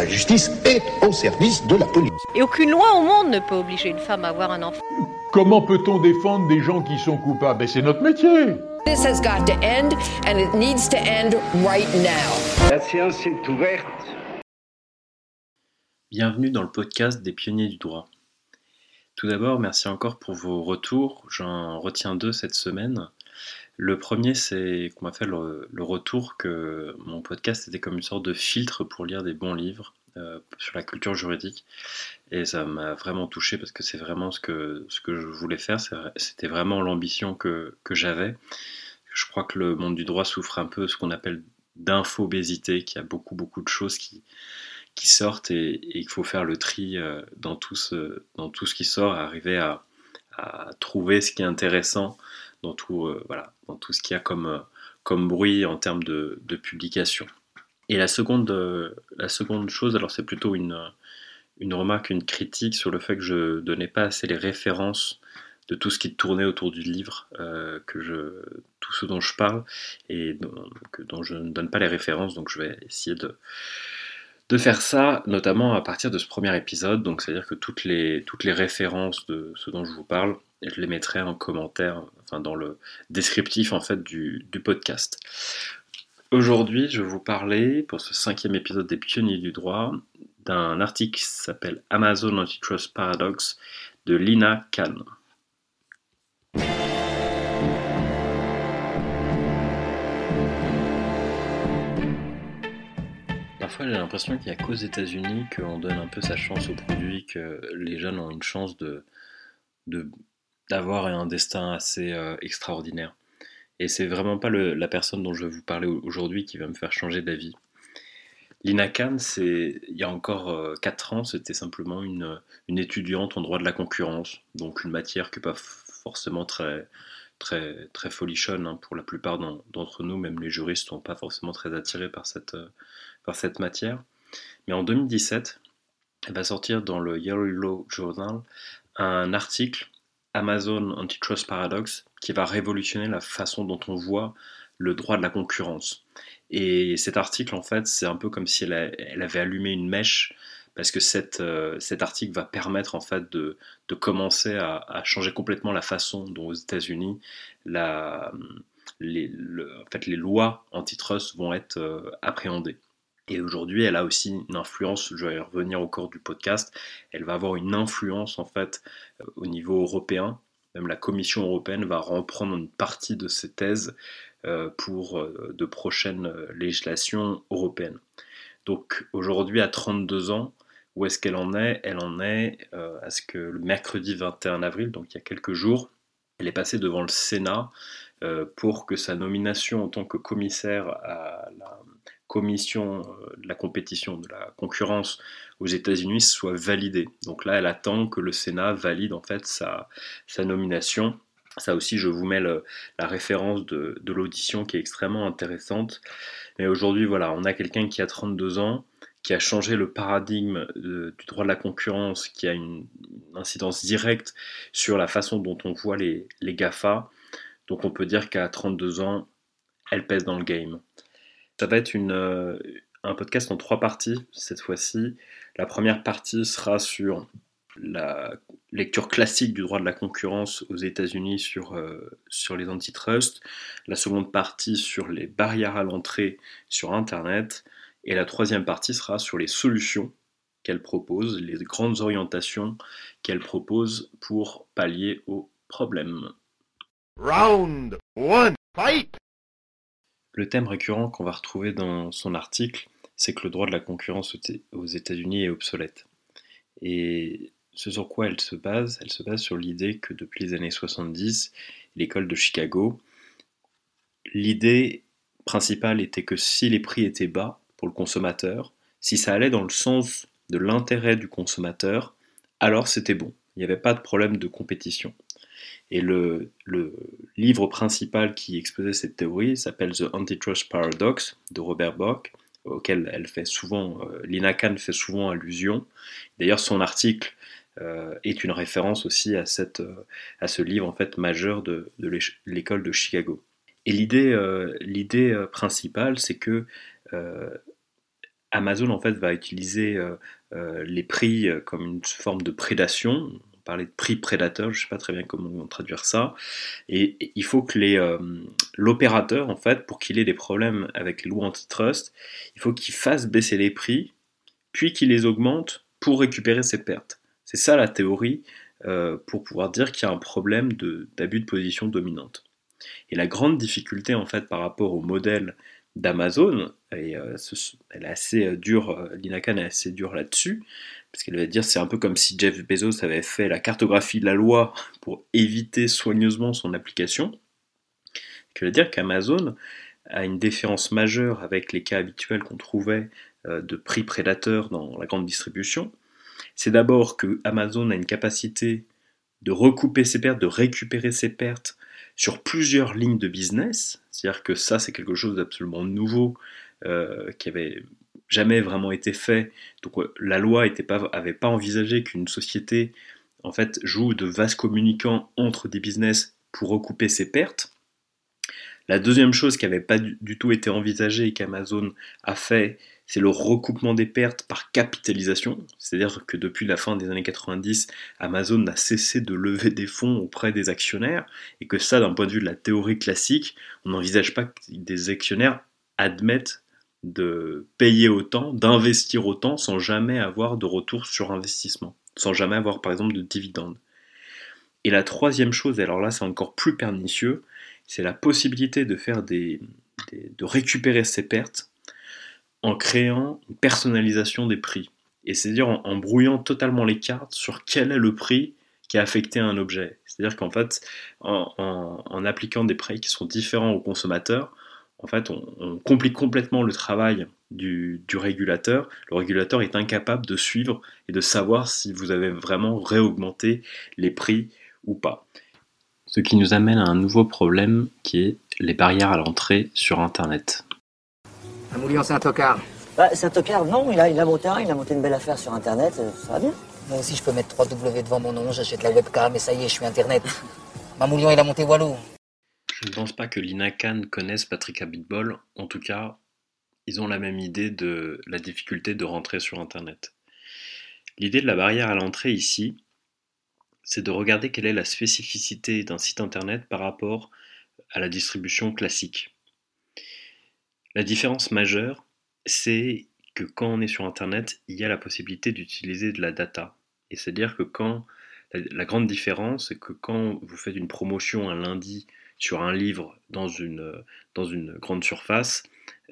La justice est au service de la police. Et aucune loi au monde ne peut obliger une femme à avoir un enfant. Comment peut-on défendre des gens qui sont coupables? Ben, C'est notre métier. This has got to end and it needs to end right now. La séance est ouverte. Bienvenue dans le podcast des pionniers du droit. Tout d'abord, merci encore pour vos retours. J'en retiens deux cette semaine. Le premier, c'est qu'on m'a fait le, retour que mon podcast était comme une sorte de filtre pour lire des bons livres euh, sur la culture juridique. Et ça m'a vraiment touché parce que c'est vraiment ce que, ce que je voulais faire. C'était vraiment l'ambition que, que j'avais. Je crois que le monde du droit souffre un peu de ce qu'on appelle d'infobésité, qu'il y a beaucoup, beaucoup de choses qui, qui sortent et, il faut faire le tri euh, dans tout ce, dans tout ce qui sort, arriver à, à trouver ce qui est intéressant dans tout, euh, voilà, dans tout ce qu'il y a comme, euh, comme bruit en termes de, de publication. Et la seconde, euh, la seconde chose, alors c'est plutôt une, une remarque, une critique sur le fait que je donnais pas assez les références de tout ce qui tournait autour du livre, que je, tout ce dont je parle, et que, dont je ne donne pas les références, donc je vais essayer de, de faire ça, notamment à partir de ce premier épisode, donc c'est-à-dire que toutes les, toutes les références de ce dont je vous parle, je les mettrai en commentaire, enfin dans le descriptif en fait du, podcast. Aujourd'hui, je vais vous parler, pour ce cinquième épisode des Pionniers du droit, d'un article qui s'appelle Amazon Antitrust Paradox de Lina Khan. Parfois, j'ai l'impression qu'il n'y a qu'aux États-Unis qu'on donne un peu sa chance au produit, que les jeunes ont une chance de d'avoir un destin assez euh, extraordinaire. Et c'est vraiment pas la personne dont je vais vous parler aujourd'hui qui va me faire changer d'avis. Lina Khan, c'est, il y a encore 4 euh, ans, c'était simplement une, étudiante en droit de la concurrence, donc une matière qui n'est pas forcément très, très, très folichonne hein, pour la plupart d'entre nous, même les juristes ne sont pas forcément très attirés par cette, euh, par cette matière. Mais en 2017, elle va sortir dans le Yellow Law Journal un article Amazon Antitrust Paradox qui va révolutionner la façon dont on voit le droit de la concurrence. Et cet article, en fait, c'est un peu comme si elle, avait allumé une mèche, parce que euh, cet article va permettre, en fait, de, commencer à, changer complètement la façon dont aux États-Unis, les, fait, les lois antitrust vont être euh, appréhendées. Et aujourd'hui, elle a aussi une influence, je vais revenir au cours du podcast, elle va avoir une influence en fait euh, au niveau européen. Même la Commission européenne va reprendre une partie de ses thèses euh, pour euh, de prochaines législations européennes. Donc aujourd'hui, à 32 ans, où est-ce qu'elle en est? Elle en est à ce que le mercredi 21 avril, donc il y a quelques jours, elle est passée devant le Sénat pour que sa nomination en tant que commissaire à la commission euh, de la compétition, de la concurrence aux États-Unis soit validée. Donc là, elle attend que le Sénat valide en fait sa, nomination. Ça aussi, je vous mets la référence de, l'audition qui est extrêmement intéressante. Mais aujourd'hui, voilà, on a quelqu'un qui a 32 ans, qui a changé le paradigme du droit de la concurrence, qui a une, incidence directe sur la façon dont on voit les, les GAFA. Donc on peut dire qu'à 32 ans, elle pèse dans le game. Ça va être euh, un podcast en trois parties cette fois-ci. La première partie sera sur la lecture classique du droit de la concurrence aux États-Unis sur, euh, sur les antitrusts, la seconde partie sur les barrières à l'entrée sur Internet, et la troisième partie sera sur les solutions qu'elle propose, les grandes orientations qu'elle propose pour pallier aux problèmes. Round one, fight! Le thème récurrent qu'on va retrouver dans son article, c'est que le droit de la concurrence aux États-Unis est obsolète. Et ce sur quoi elle se base, elle se base sur l'idée que depuis les années 70, l'école de Chicago, l'idée principale était que si les prix étaient bas pour le consommateur, si ça allait dans le sens de l'intérêt du consommateur, alors c'était bon. Il n'y avait pas de problème de compétition. Et le, livre principal qui exposait cette théorie s'appelle The Antitrust Paradox de Robert Bock, auquel elle fait souvent, euh, Lina Khan fait souvent allusion. D'ailleurs, son article euh, est une référence aussi à, cette, euh, à ce livre en fait majeur de, de l'école de Chicago. Et l'idée, principale, c'est que Amazon en fait va utiliser les prix comme une forme de prédation parler de prix prédateur, je ne sais pas très bien comment traduire ça. Et, il faut que euh, l'opérateur, en fait, pour qu'il ait des problèmes avec les lois antitrust, il faut qu'il fasse baisser les prix, puis qu'il les augmente pour récupérer ses pertes. C'est ça la théorie euh, pour pouvoir dire qu'il y a un problème d'abus de, position dominante. Et la grande difficulté, en fait, par rapport au modèle d'Amazon, et est assez dure, assez dure là-dessus, parce qu'elle va dire c'est un peu comme si Jeff Bezos avait fait la cartographie de la loi pour éviter soigneusement son application. Ce veut dire qu'Amazon a une différence majeure avec les cas habituels qu'on trouvait euh, de prix prédateurs dans la grande distribution. C'est d'abord que Amazon a une capacité de recouper ses pertes, de récupérer ses pertes sur plusieurs lignes de business. C'est-à-dire que ça, c'est quelque chose d'absolument nouveau euh, qui avait jamais vraiment été fait. Donc euh, la loi n'avait pas, pas envisagé qu'une société en fait joue de vases communicants entre des business pour recouper ses pertes. La deuxième chose qui n'avait pas du, tout été envisagée et qu'Amazon a fait, c'est le recoupement des pertes par capitalisation. C'est-à-dire que depuis la fin des années 90, Amazon n'a cessé de lever des fonds auprès des actionnaires et que ça, d'un point de vue de la théorie classique, on n'envisage pas que des actionnaires admettent de payer autant, d'investir autant sans jamais avoir de retour sur investissement, sans jamais avoir par exemple de dividendes. Et la troisième chose, alors là c'est encore plus pernicieux, c'est la possibilité de faire des, de récupérer ces pertes en créant une personnalisation des prix. Et c'est-à-dire en, brouillant totalement les cartes sur quel est le prix qui a affecté un objet. C'est-à-dire qu'en fait, en, en, appliquant des prix qui sont différents aux consommateurs, en fait, on, complique complètement le travail du, régulateur. Le régulateur est incapable de suivre et de savoir si vous avez vraiment réaugmenté les prix ou pas. Ce qui nous amène à un nouveau problème qui est les barrières à l'entrée sur Internet. Un moulin, c'est un tocard. Bah, c'est un tocard, non, il a, il a monté il a monté une belle affaire sur Internet, euh, ça va bien. Moi aussi, je peux mettre 3W devant mon nom, j'achète la webcam et ça y est, je suis Internet. Mamoulion, il a monté Walou. Je ne pense pas que Lina Khan connaisse Patrick Abitbol. En tout cas, ils ont la même idée de la difficulté de rentrer sur Internet. L'idée de la barrière à l'entrée ici, c'est de regarder quelle est la spécificité d'un site Internet par rapport à la distribution classique. La différence majeure, c'est que quand on est sur Internet, il y a la possibilité d'utiliser de la data. Et c'est-à-dire que quand la, grande différence, c'est que quand vous faites une promotion un lundi sur un livre dans une, grande surface,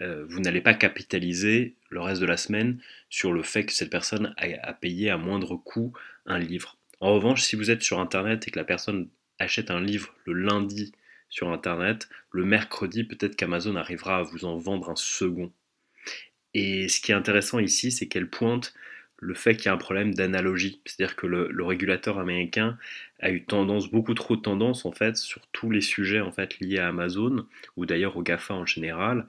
euh, vous n'allez pas capitaliser le reste de la semaine sur le fait que cette personne a, payé à moindre coût un livre. En revanche, si vous êtes sur Internet et que la personne achète un livre le lundi sur Internet, le mercredi, peut-être qu'Amazon arrivera à vous en vendre un second. Et ce qui est intéressant ici, c'est qu'elle pointe le fait qu'il y a un problème d'analogie. C'est-à-dire que le, régulateur américain a eu tendance, beaucoup trop de tendance en fait, sur tous les sujets en fait liés à Amazon, ou d'ailleurs au GAFA en général,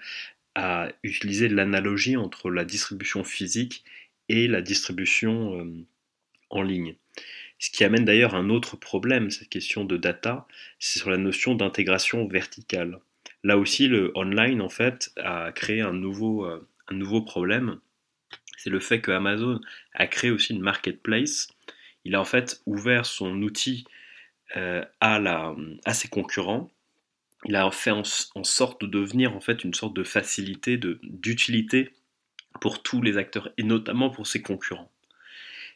à utiliser l'analogie entre la distribution physique et la distribution euh, en ligne. Ce qui amène d'ailleurs un autre problème, cette question de data, c'est sur la notion d'intégration verticale. Là aussi, le online en fait a créé un nouveau, euh, un nouveau problème c'est le fait que Amazon a créé aussi une marketplace. Il a en fait ouvert son outil euh, à, ses concurrents. Il a fait en, sorte de devenir en fait une sorte de facilité, d'utilité pour tous les acteurs et notamment pour ses concurrents.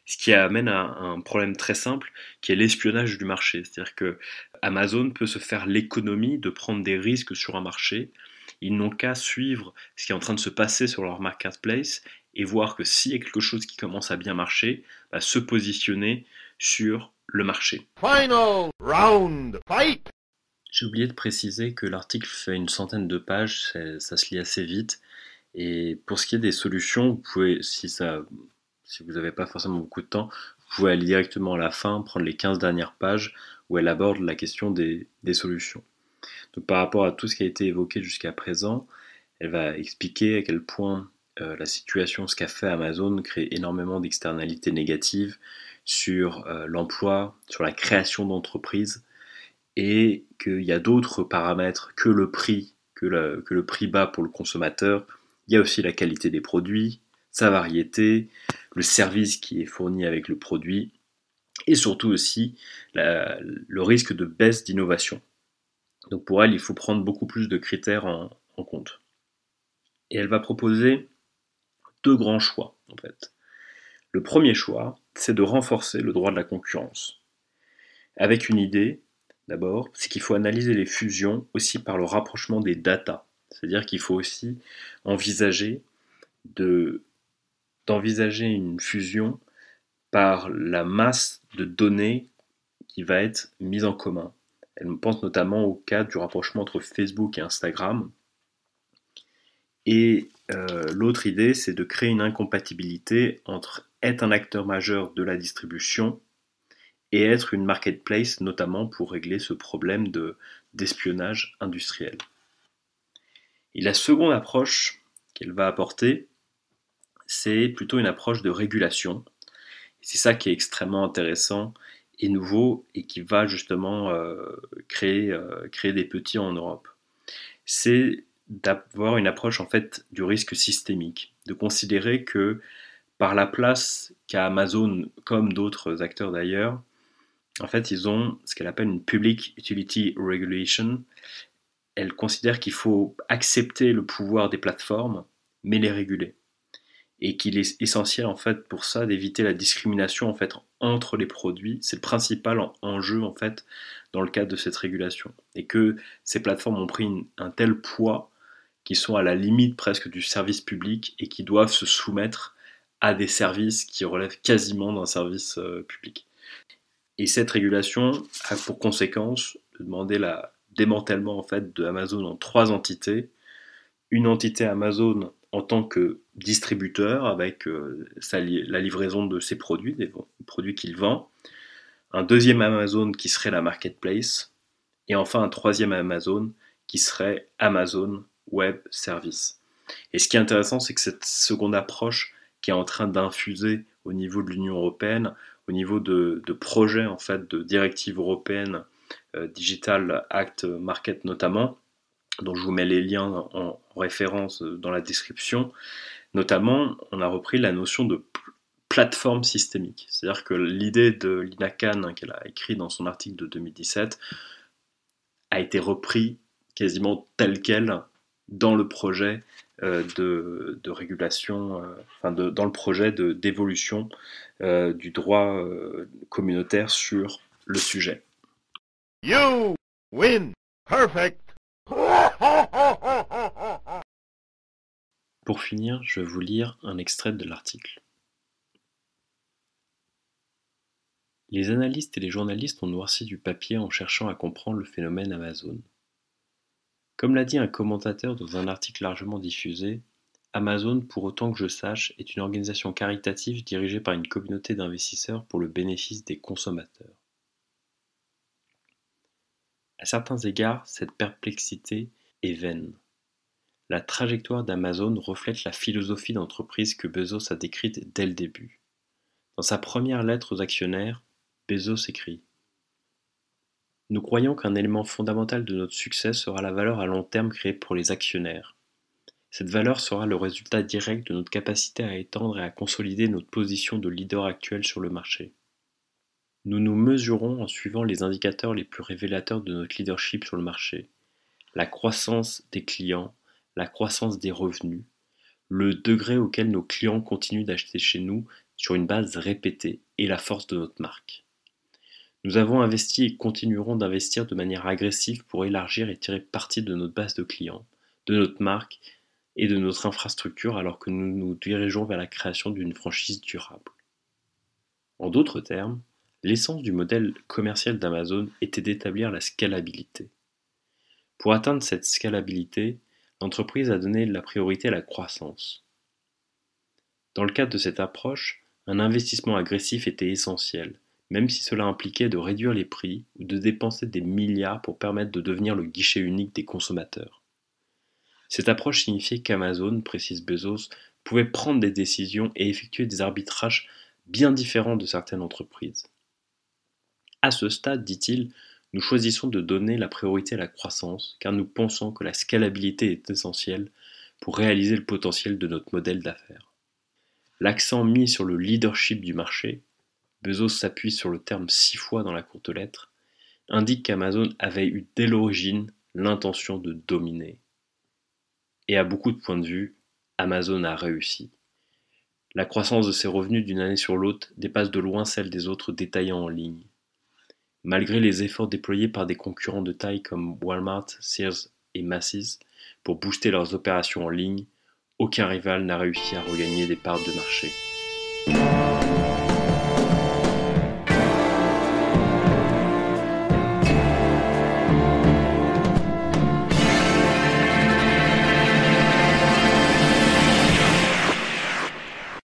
Ce qui amène à un problème très simple qui est l'espionnage du marché. C'est-à-dire que Amazon peut se faire l'économie de prendre des risques sur un marché. Ils n'ont qu'à suivre ce qui est en train de se passer sur leur marketplace et voir que s'il y a quelque chose qui commence à bien marcher, bah, se positionner sur le marché. Final round, fight J'ai oublié de préciser que l'article fait une centaine de pages, ça se lit assez vite. Et pour ce qui est des solutions, vous pouvez, si, ça, si vous n'avez pas forcément beaucoup de temps, vous pouvez aller directement à la fin, prendre les 15 dernières pages où elle aborde la question des, des solutions. Donc par rapport à tout ce qui a été évoqué jusqu'à présent, elle va expliquer à quel point euh, la situation, ce qu'a fait Amazon, crée énormément d'externalités négatives sur euh, l'emploi, sur la création d'entreprises, et qu'il y a d'autres paramètres que le prix, que, le prix bas pour le consommateur. Il y a aussi la qualité des produits, sa variété, le service qui est fourni avec le produit, et surtout aussi le risque de baisse d'innovation. Donc pour elle, il faut prendre beaucoup plus de critères en compte. Et elle va proposer deux grands choix, en fait. Le premier choix, c'est de renforcer le droit de la concurrence. Avec une idée, d'abord, c'est qu'il faut analyser les fusions aussi par le rapprochement des datas. C'est-à-dire qu'il faut aussi envisager de, d'envisager une fusion par la masse de données qui va être mise en commun. Elle pense notamment au cas du rapprochement entre Facebook et Instagram. Et euh, l'autre idée, c'est de créer une incompatibilité entre être un acteur majeur de la distribution et être une marketplace, notamment pour régler ce problème de, d'espionnage industriel. Et la seconde approche qu'elle va apporter, c'est plutôt une approche de régulation. C'est ça qui est extrêmement intéressant et nouveau et qui va justement euh, créer, euh, créer des petits en Europe. C'est d'avoir une approche en fait du risque systémique, de considérer que par la place qu'a Amazon, comme d'autres acteurs d'ailleurs, en fait, ils ont ce qu'elle appelle une Public Utility Regulation. Elle considère qu'il faut accepter le pouvoir des plateformes, mais les réguler. Et qu'il est essentiel, en fait, pour ça, d'éviter la discrimination, en fait, entre les produits. C'est le principal enjeu, en fait, dans le cadre de cette régulation. Et que ces plateformes ont pris un tel poids qu'ils sont à la limite presque du service public et qui doivent se soumettre à des services qui relèvent quasiment d'un service euh, public. Et cette régulation a pour conséquence de demander le démantèlement en fait de Amazon en trois entités. Une entité Amazon en tant que distributeur avec euh, la livraison de ses produits, des produits qu'il vend. Un deuxième Amazon qui serait la marketplace. Et enfin un troisième Amazon qui serait Amazon Web Service. Et ce qui est intéressant, c'est que cette seconde approche qui est en train d'infuser au niveau de l'Union européenne, au niveau de, projets en fait de directives européennes euh, Digital Act Market notamment, dont je vous mets les liens en, référence dans la description. Notamment, on a repris la notion de plateforme systémique. C'est-à-dire que l'idée de Lina Khan, qu'elle a écrit dans son article de 2017, a été repris quasiment tel quel dans le projet euh, de, régulation, euh, enfin dans le projet d'évolution euh, du droit communautaire sur le sujet. You win. Perfect. Pour finir, je vais vous lire un extrait de l'article. Les analystes et les journalistes ont noirci du papier en cherchant à comprendre le phénomène Amazon. Comme l'a dit un commentateur dans un article largement diffusé, Amazon, pour autant que je sache, est une organisation caritative dirigée par une communauté d'investisseurs pour le bénéfice des consommateurs. À certains égards, cette perplexité est vaine. La trajectoire d'Amazon reflète la philosophie d'entreprise que Bezos a décrite dès le début. Dans sa première lettre aux actionnaires, Bezos écrit nous croyons qu'un élément fondamental de notre succès sera la valeur à long terme créée pour les actionnaires. Cette valeur sera le résultat direct de notre capacité à étendre et à consolider notre position de leader actuel sur le marché. Nous nous mesurons en suivant les indicateurs les plus révélateurs de notre leadership sur le marché. La croissance des clients, la croissance des revenus, le degré auquel nos clients continuent d'acheter chez nous sur une base répétée et la force de notre marque. Nous avons investi et continuerons d'investir de manière agressive pour élargir et tirer parti de notre base de clients, de notre marque et de notre infrastructure alors que nous nous dirigeons vers la création d'une franchise durable. En d'autres termes, l'essence du modèle commercial d'Amazon était d'établir la scalabilité. Pour atteindre cette scalabilité, l'entreprise a donné la priorité à la croissance. Dans le cadre de cette approche, un investissement agressif était essentiel, même si cela impliquait de réduire les prix ou de dépenser des milliards pour permettre de devenir le guichet unique des consommateurs. Cette approche signifiait qu'Amazon, précise Bezos, pouvait prendre des décisions et effectuer des arbitrages bien différents de certaines entreprises. À ce stade, dit-il, nous choisissons de donner la priorité à la croissance car nous pensons que la scalabilité est essentielle pour réaliser le potentiel de notre modèle d'affaires. L'accent mis sur le leadership du marché, Bezos s'appuie sur le terme six fois dans la courte lettre, indique qu'Amazon avait eu dès l'origine l'intention de dominer. Et à beaucoup de points de vue, Amazon a réussi. La croissance de ses revenus d'une année sur l'autre dépasse de loin celle des autres détaillants en ligne. Malgré les efforts déployés par des concurrents de taille comme Walmart, Sears et Macy's pour booster leurs opérations en ligne, aucun rival n'a réussi à regagner des parts de marché.